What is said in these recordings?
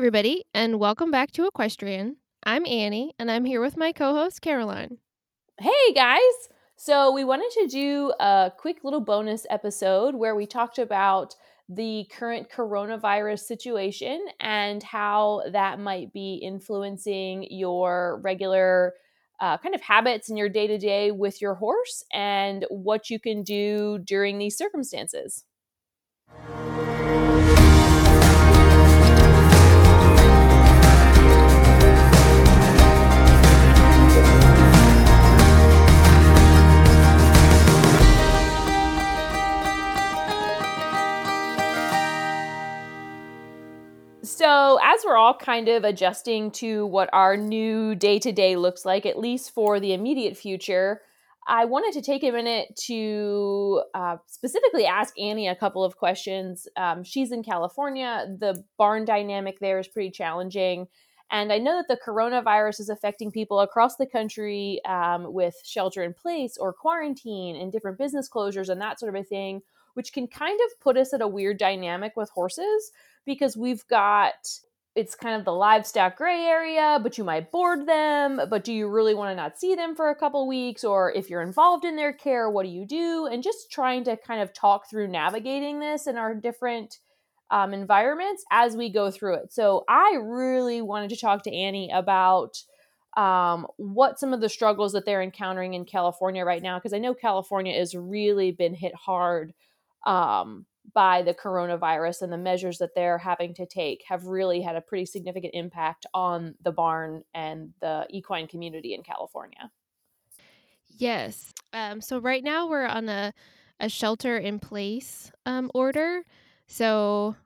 everybody, and welcome back to Equestrienne. I'm Annie, and I'm here with my co host, Caroline. Hey, guys. So, we wanted to do a quick little bonus episode where we talked about the current coronavirus situation and how that might be influencing your regular uh, kind of habits in your day to day with your horse and what you can do during these circumstances. So, as we're all kind of adjusting to what our new day to day looks like, at least for the immediate future, I wanted to take a minute to uh, specifically ask Annie a couple of questions. Um, she's in California. The barn dynamic there is pretty challenging. And I know that the coronavirus is affecting people across the country um, with shelter in place or quarantine and different business closures and that sort of a thing, which can kind of put us at a weird dynamic with horses because we've got it's kind of the livestock gray area, but you might board them. But do you really want to not see them for a couple weeks? Or if you're involved in their care, what do you do? And just trying to kind of talk through navigating this in our different um, environments as we go through it. So I really wanted to talk to Annie about um, what some of the struggles that they're encountering in California right now, because I know California has really been hit hard um, by the coronavirus and the measures that they're having to take have really had a pretty significant impact on the barn and the equine community in California. Yes. Um, so right now we're on a, a shelter in place um, order. So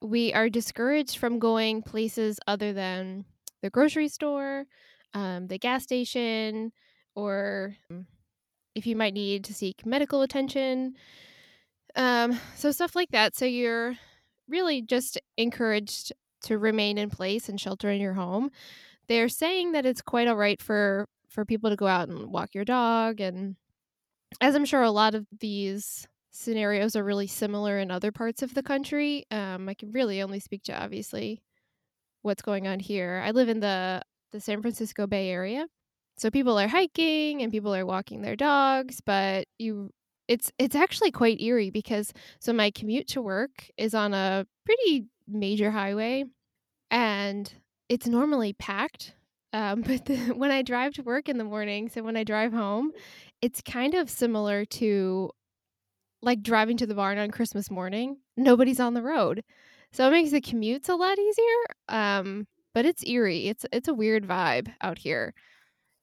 we are discouraged from going places other than the grocery store, um, the gas station, or um, if you might need to seek medical attention. Um, so stuff like that. So you're really just encouraged to remain in place and shelter in your home. They're saying that it's quite all right for for people to go out and walk your dog and as I'm sure a lot of these scenarios are really similar in other parts of the country. Um, I can really only speak to obviously what's going on here. I live in the the San Francisco Bay Area. So people are hiking and people are walking their dogs, but you it's it's actually quite eerie because so my commute to work is on a pretty major highway and it's normally packed um, but the, when i drive to work in the morning so when i drive home it's kind of similar to like driving to the barn on christmas morning. Nobody's on the road. So it makes the commutes a lot easier um, but it's eerie. It's it's a weird vibe out here.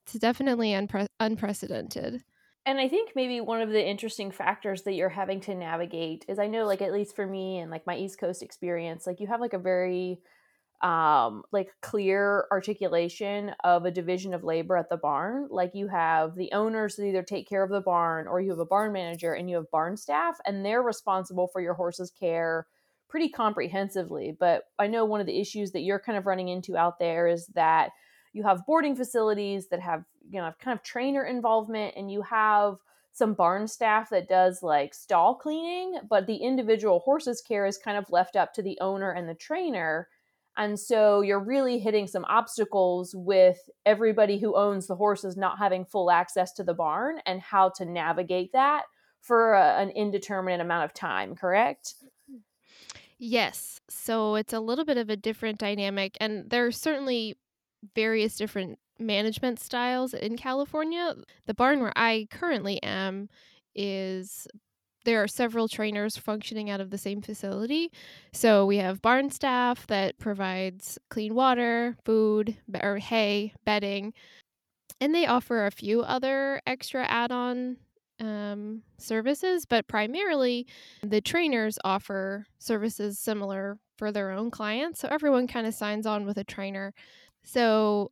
It's definitely unpre- unprecedented and I think maybe one of the interesting factors that you're having to navigate is I know like at least for me and like my East Coast experience, like you have like a very um like clear articulation of a division of labor at the barn. Like you have the owners that either take care of the barn or you have a barn manager and you have barn staff and they're responsible for your horse's care pretty comprehensively. But I know one of the issues that you're kind of running into out there is that you have boarding facilities that have you know kind of trainer involvement and you have some barn staff that does like stall cleaning but the individual horses care is kind of left up to the owner and the trainer and so you're really hitting some obstacles with everybody who owns the horses not having full access to the barn and how to navigate that for a, an indeterminate amount of time correct Yes. So it's a little bit of a different dynamic. And there are certainly various different management styles in California. The barn where I currently am is there are several trainers functioning out of the same facility. So we have barn staff that provides clean water, food, or hay, bedding, and they offer a few other extra add on um, services, but primarily the trainers offer services similar for their own clients. So everyone kind of signs on with a trainer so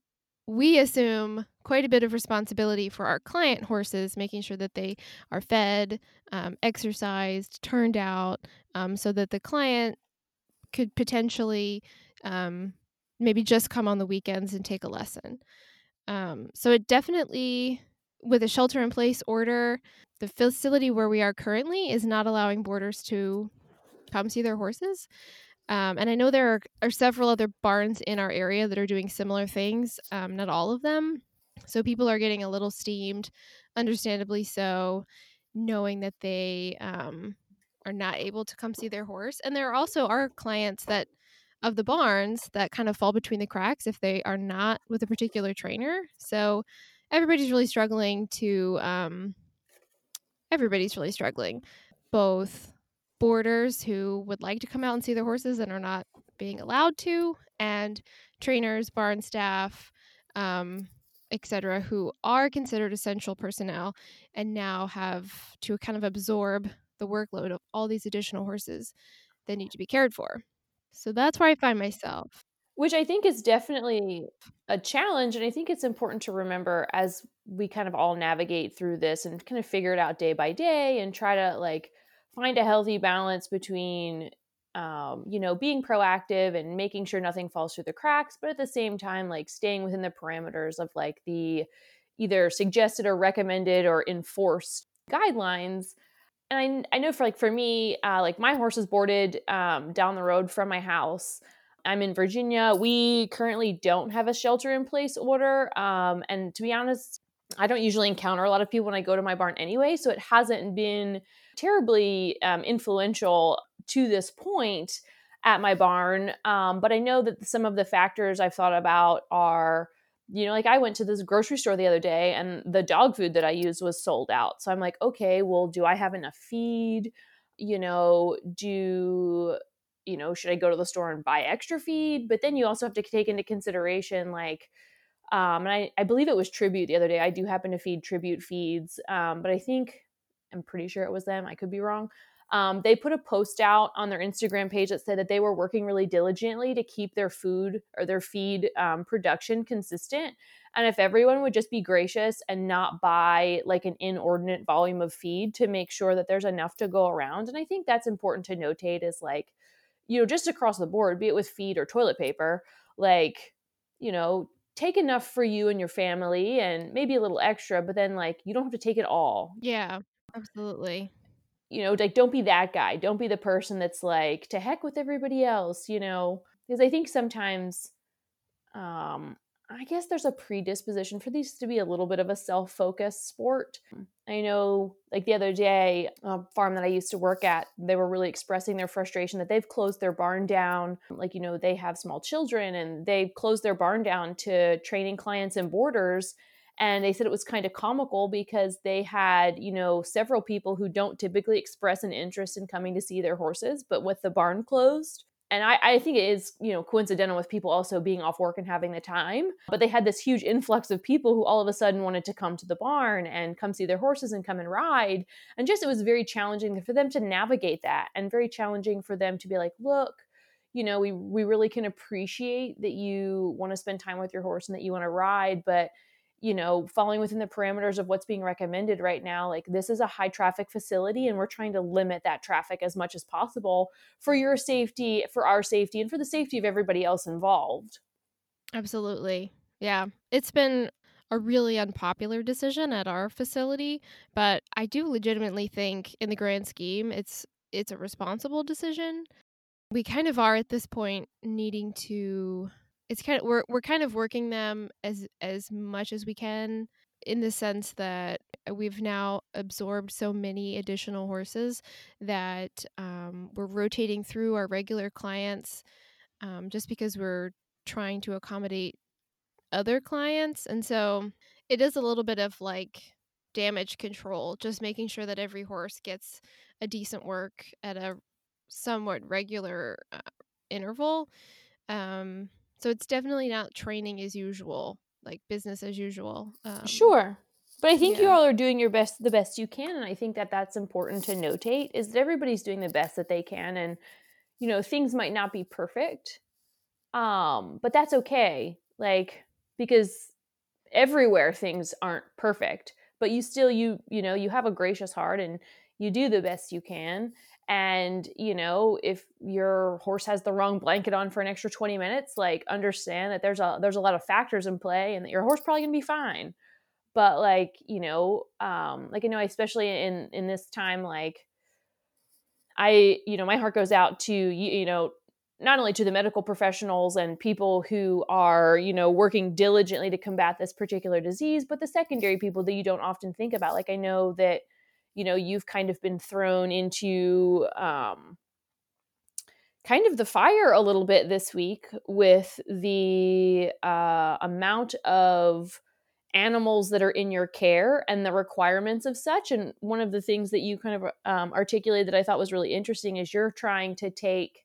we assume quite a bit of responsibility for our client horses, making sure that they are fed, um, exercised, turned out, um, so that the client could potentially um, maybe just come on the weekends and take a lesson. Um, so it definitely, with a shelter in place order, the facility where we are currently is not allowing boarders to come see their horses. Um, and I know there are, are, several other barns in our area that are doing similar things, um, not all of them. So people are getting a little steamed, understandably so, knowing that they um, are not able to come see their horse. And there also are clients that of the barns that kind of fall between the cracks if they are not with a particular trainer. So everybody's really struggling to um, everybody's really struggling. Both boarders who would like to come out and see their horses and are not being allowed to, and trainers, barn staff, um, etc., who are considered essential personnel and now have to kind of absorb the workload of all these additional horses that need to be cared for. So that's where I find myself. Which I think is definitely a challenge. And I think it's important to remember as we kind of all navigate through this and kind of figure it out day by day and try to like find a healthy balance between um, you know, being proactive and making sure nothing falls through the cracks, but at the same time, like staying within the parameters of like the either suggested or recommended or enforced guidelines and I, I know for like for me, uh, like my horse is boarded um, down the road from my house. I'm in Virginia. We currently don't have a shelter in place order. Um, and to be honest, I don't usually encounter a lot of people when I go to my barn anyway. So it hasn't been terribly um, influential to this point at my barn. Um, but I know that some of the factors I've thought about are you know, like I went to this grocery store the other day and the dog food that I used was sold out. So I'm like, okay, well, do I have enough feed? You know, do, you know, should I go to the store and buy extra feed? But then you also have to take into consideration, like, um, and I, I believe it was Tribute the other day. I do happen to feed Tribute feeds, um, but I think, I'm pretty sure it was them. I could be wrong. Um, they put a post out on their Instagram page that said that they were working really diligently to keep their food or their feed um, production consistent. And if everyone would just be gracious and not buy like an inordinate volume of feed to make sure that there's enough to go around. And I think that's important to notate is like, you know, just across the board, be it with feed or toilet paper, like, you know, take enough for you and your family and maybe a little extra, but then like you don't have to take it all. Yeah, absolutely you know, like don't be that guy. Don't be the person that's like to heck with everybody else, you know, because I think sometimes um I guess there's a predisposition for these to be a little bit of a self-focused sport. I know like the other day, a farm that I used to work at, they were really expressing their frustration that they've closed their barn down. Like, you know, they have small children and they've closed their barn down to training clients and boarders and they said it was kind of comical because they had you know several people who don't typically express an interest in coming to see their horses but with the barn closed. And I, I, think it is you know coincidental with people also being off work and having the time but they had this huge influx of people who all of a sudden wanted to come to the barn and come see their horses and come and ride. And just it was very challenging for them to navigate that and very challenging for them to be like look you know we we really can appreciate that you want to spend time with your horse and that you want to ride but you know, falling within the parameters of what's being recommended right now. Like, this is a high traffic facility, and we're trying to limit that traffic as much as possible for your safety, for our safety, and for the safety of everybody else involved. Absolutely. Yeah. It's been a really unpopular decision at our facility, but I do legitimately think in the grand scheme it's it's a responsible decision. We kind of are at this point needing to it's kind of we're we're kind of working them as as much as we can in the sense that we've now absorbed so many additional horses that um, we're rotating through our regular clients um, just because we're trying to accommodate other clients. And so it is a little bit of like damage control just making sure that every horse gets a decent work at a somewhat regular uh, interval. Um, so it's definitely not training as usual, like business as usual. Um, sure. But I think yeah. you all are doing your best, the best you can, and I think that that's important to notate is that everybody's doing the best that they can, and you know things might not be perfect, um, but that's okay. Like because everywhere things aren't perfect, but you still you you know you have a gracious heart and you do the best you can, and you know if your horse has the wrong blanket on for an extra 20 minutes like understand that there's a there's a lot of factors in play and that your horse probably gonna be fine. But like you know um like you know especially in in this time like i you know my heart goes out to you, you know not only to the medical professionals and people who are you know working diligently to combat this particular disease but the secondary people that you don't often think about. Like i know that you know you've kind of been thrown into um, kind of the fire a little bit this week with the uh, amount of animals that are in your care and the requirements of such. And one of the things that you kind of um, articulated that I thought was really interesting is you're trying to take,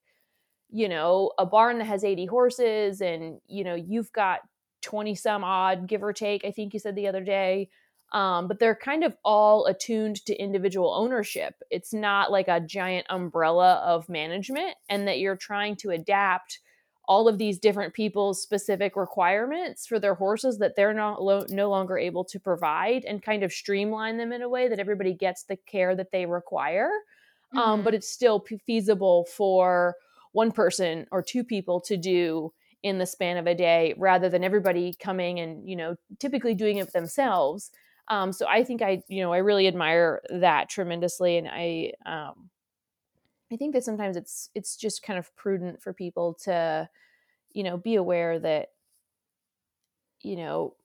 you know, a barn that has 80 horses and, you know, you've got 20 some odd, give or take, I think you said the other day. Um, but they're kind of all attuned to individual ownership. It's not like a giant umbrella of management, and that you're trying to adapt all of these different people's specific requirements for their horses that they're not lo- no longer able to provide and kind of streamline them in a way that everybody gets the care that they require mm-hmm. um, but it's still p- feasible for one person or two people to do in the span of a day rather than everybody coming and you know typically doing it themselves um, so i think i you know i really admire that tremendously and i um, I think that sometimes it's it's just kind of prudent for people to, you know, be aware that, you know,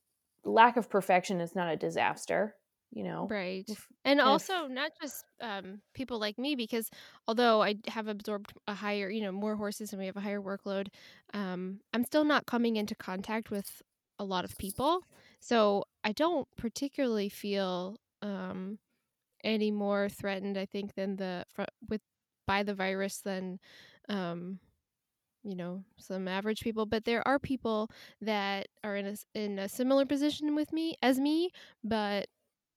lack of perfection is not a disaster. You know, right? And also not just um, people like me, because although I have absorbed a higher, you know, more horses and we have a higher workload, um, I'm still not coming into contact with a lot of people, so I don't particularly feel um, any more threatened. I think than the with by the virus than um, you know some average people but there are people that are in a in a similar position with me as me but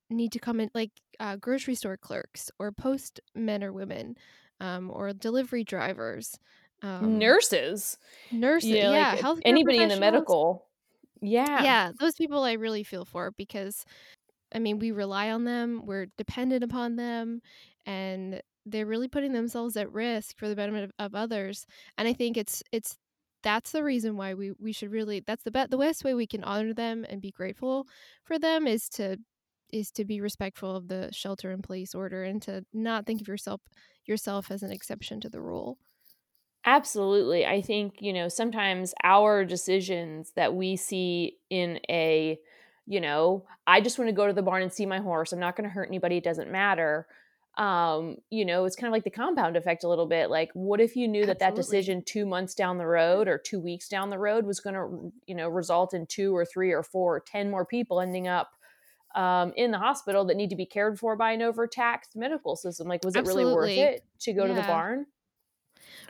need to come in like uh, grocery store clerks or post men or women um, or delivery drivers um, nurses nurses yeah, yeah like anybody in the medical yeah. Yeah those people i really feel for because i mean we rely on them we're dependent upon them and they're really putting themselves at risk for the benefit of, of others and i think it's it's that's the reason why we we should really that's the best the best way we can honor them and be grateful for them is to is to be respectful of the shelter in place order and to not think of yourself yourself as an exception to the rule absolutely i think you know sometimes our decisions that we see in a you know i just want to go to the barn and see my horse i'm not going to hurt anybody it doesn't matter um you know it's kind of like the compound effect a little bit like what if you knew Absolutely. that that decision 2 months down the road or 2 weeks down the road was going to you know result in 2 or 3 or 4 or 10 more people ending up um, in the hospital that need to be cared for by an overtaxed medical system like was Absolutely. it really worth it to go yeah. to the barn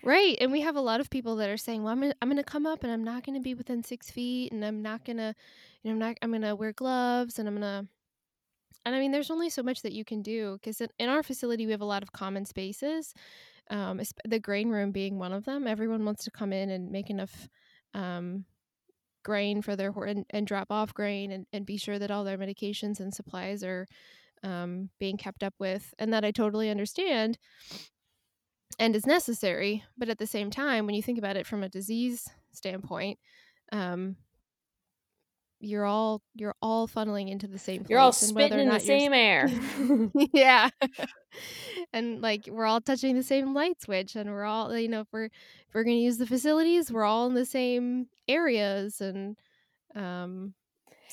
Right. And we have a lot of people that are saying, well, I'm going I'm to come up and I'm not going to be within six feet and I'm not going to, you know, I'm not, I'm going to wear gloves and I'm going to and I mean, there's only so much that you can do because in, in, our facility, we have a lot of common spaces, um, the grain room being one of them. Everyone wants to come in and make enough um, grain for their horse and, and, drop off grain and, and be sure that all their medications and supplies are um, being kept up with. And that I totally understand and is necessary. But at the same time, when you think about it from a disease standpoint, um, you're all you're all funneling into the same place. You're all spitting in the same air. yeah. and like we're all touching the same light switch and we're all you know if we're if we're going to use the facilities, we're all in the same areas and um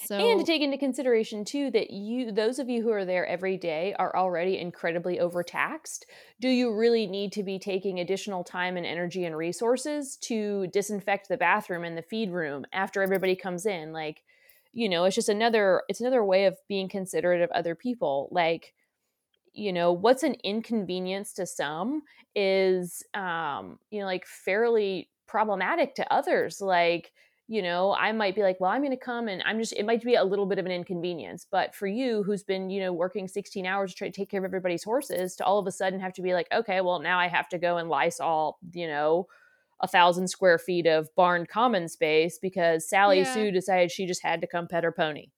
so and to take into consideration too that you those of you who are there every day are already incredibly overtaxed. Do you really need to be taking additional time and energy and resources to disinfect the bathroom and the feed room after everybody comes in? Like you know it's just another it's another way of being considerate of other people like you know what's an inconvenience to some is um you know like fairly problematic to others like you know i might be like well i'm going to come and i'm just it might be a little bit of an inconvenience but for you who's been you know working 16 hours to try to take care of everybody's horses to all of a sudden have to be like okay well now i have to go and lysol you know a thousand square feet of barn common space because Sally yeah. Sue decided she just had to come pet her pony.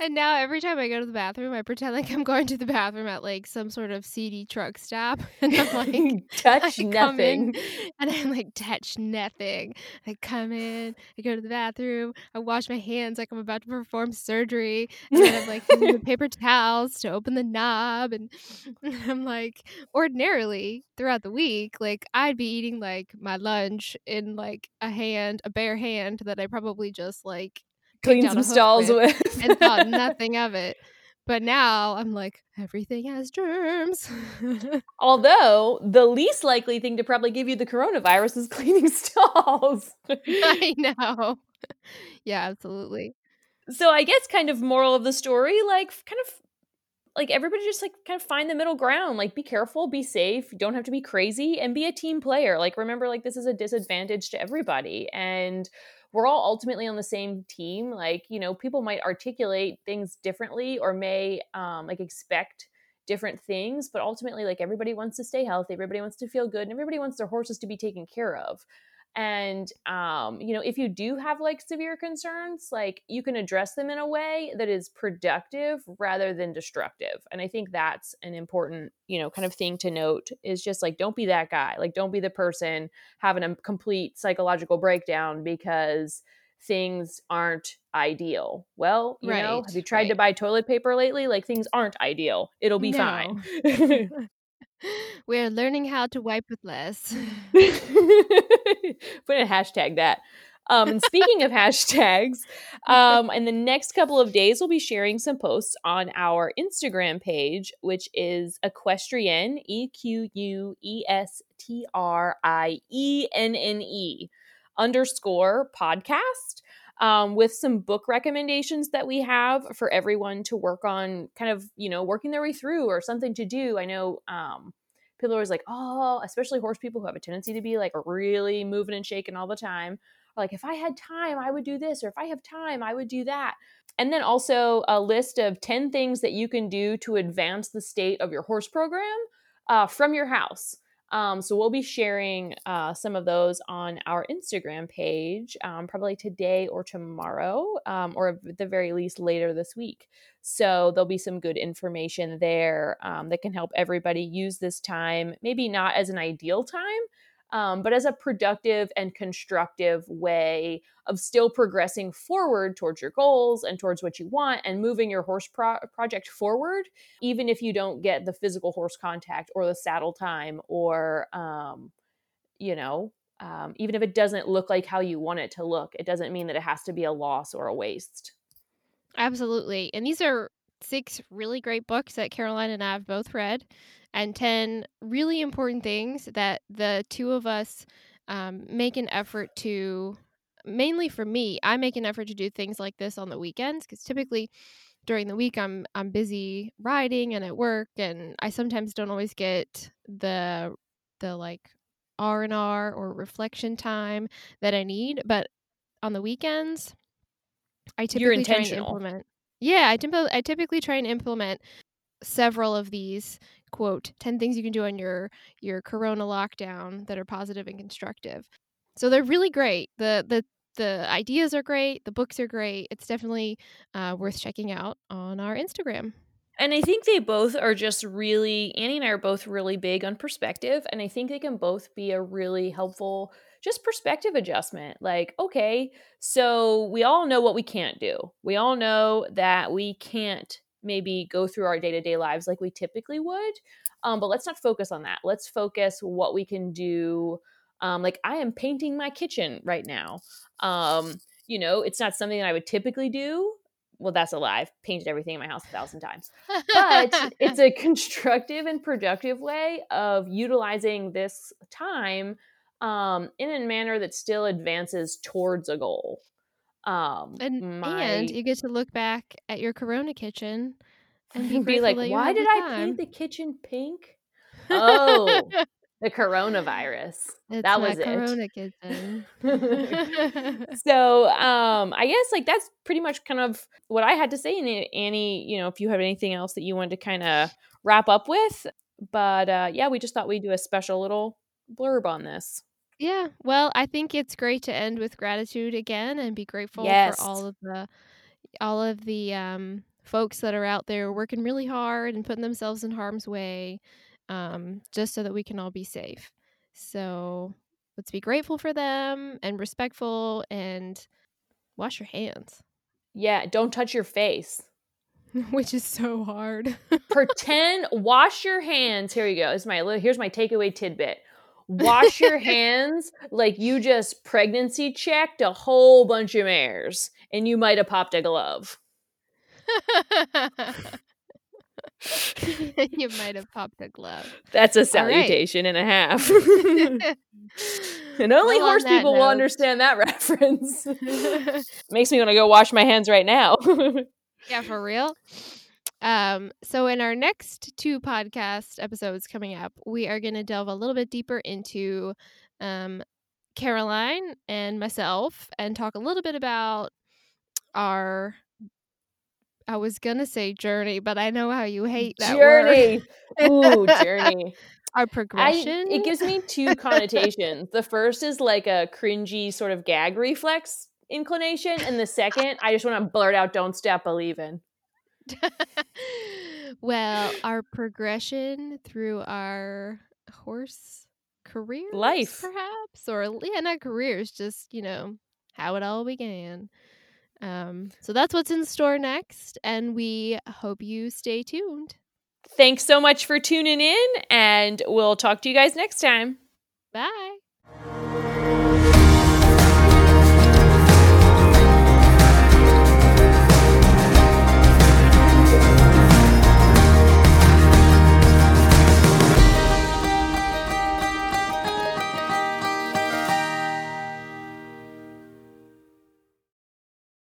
And now every time I go to the bathroom, I pretend like I'm going to the bathroom at, like, some sort of seedy truck stop, and I'm like I Touch in, nothing. and I'm like, "Touch nothing." I come in, I go to the bathroom, I wash my hands like I'm about to perform surgery, and then I'm, like, using the paper towels to open the knob, and I'm like ordinarily, throughout the week, like, I'd be eating, like, my lunch in, like, a hand a bare hand that I probably just, like, picked Clean some stalls with with. and thought nothing of it. But now I'm like, "Everything has germs." Although, the least likely thing to probably give you the coronavirus is cleaning stalls. I know. Yeah, absolutely. So, I guess kind of moral of the story, like, kind of like, everybody just, like, kind of find the middle ground, like, be careful, be safe, you don't have to be crazy, and be a team player, like, remember, like, this is a disadvantage to everybody, and we're all ultimately on the same team, like, you know, people might articulate things differently or may, um, like, expect different things, but ultimately, like, everybody wants to stay healthy, everybody wants to feel good, and everybody wants their horses to be taken care of. And, um, you know, if you do have, like, severe concerns, like, you can address them in a way that is productive rather than destructive, and I think that's an important, you know, kind of thing to note is just, like, don't be that guy, like, don't be the person having a complete psychological breakdown because things aren't ideal. Well, you know, have you Right, tried to buy toilet paper lately? Like, things aren't ideal. It'll be fine. We're learning how to wipe with less. Put a hashtag that. Um, and speaking of hashtags, um, in the next couple of days, we'll be sharing some posts on our Instagram page, which is equestrienne, E Q U E S T R I E N N E underscore podcast. Um, with some book recommendations that we have for everyone to work on, kind of, you know, working their way through or something to do. I know um, people are always like, oh, especially horse people who have a tendency to be like really moving and shaking all the time. Like, if I had time, I would do this, or if I have time, I would do that. And then also a list of 10 things that you can do to advance the state of your horse program uh, from your house. Um, so we'll be sharing uh, some of those on our Instagram page, um, probably today or tomorrow, um, or at the very least later this week. So there'll be some good information there um, that can help everybody use this time, maybe not as an ideal time, um, but as a productive and constructive way of still progressing forward towards your goals and towards what you want and moving your horse pro- project forward, even if you don't get the physical horse contact or the saddle time or, um, you know, um, even if it doesn't look like how you want it to look, it doesn't mean that it has to be a loss or a waste. Absolutely. And these are 6 really great books that Caroline and I have both read, and 10 really important things that the 2 of us, um, make an effort to mainly for me, I make an effort to do things like this on the weekends because typically during the week, I'm I'm busy riding and at work, and I sometimes don't always get the the, like, R&R or reflection time that I need, but on the weekends I You're typically try and implement Yeah, I I typically try and implement several of these, quote, "10 things you can do on your your corona lockdown that are positive and constructive." So they're really great. The the the ideas are great, the books are great. It's definitely, uh, worth checking out on our Instagram. And I think they both are just really Annie and I are both really big on perspective, and I think they can both be a really helpful just perspective adjustment. Like, okay, so we all know what we can't do. We all know that we can't maybe go through our day-to-day lives like we typically would. Um, but let's not focus on that. Let's focus what we can do. Um, like I am painting my kitchen right now. Um, you know, it's not something that I would typically do. Well, that's a lie. I've painted everything in my house a thousand times. But it's a constructive and productive way of utilizing this time um, in a manner that still advances towards a goal. Um, And and you get to look back at your corona kitchen and be be like, why did I paint the kitchen pink? Oh, the coronavirus. It's That my was it. corona kitchen. so, um, I guess like that's pretty much kind of what I had to say. And Annie, you know, if you have anything else that you wanted to kind of wrap up with, but uh, yeah, we just thought we'd do a special little blurb on this. Yeah, well, I think it's great to end with gratitude again and be grateful for all of the all of the um, folks that are out there working really hard and putting themselves in harm's way um, just so that we can all be safe. So let's be grateful for them and respectful and wash your hands. Yeah, don't touch your face. Which is so hard. Pretend wash your hands. Here you go. This is my little here's my takeaway tidbit. Wash your hands like you just pregnancy checked a whole bunch of mares and you might have popped a glove. you might have popped a glove. That's a salutation right. and a half. and only well, horse on people note. will understand that reference. Makes me want to go wash my hands right now. yeah, for real. Um, so in our next two podcast episodes coming up, we are going to delve a little bit deeper into um, Caroline and myself and talk a little bit about our I was gonna say journey, but I know how you hate that journey. Ooh, journey. Our progression. I, it gives me two connotations. the first is like a cringy sort of gag reflex inclination, and the second, I just want to blurt out, "Don't stop believing." well, our progression through our horse career, life, perhaps, or yeah, not careers, just you know how it all began. Um, so that's what's in store next, and we hope you stay tuned. Thanks so much for tuning in, and we'll talk to you guys next time. Bye.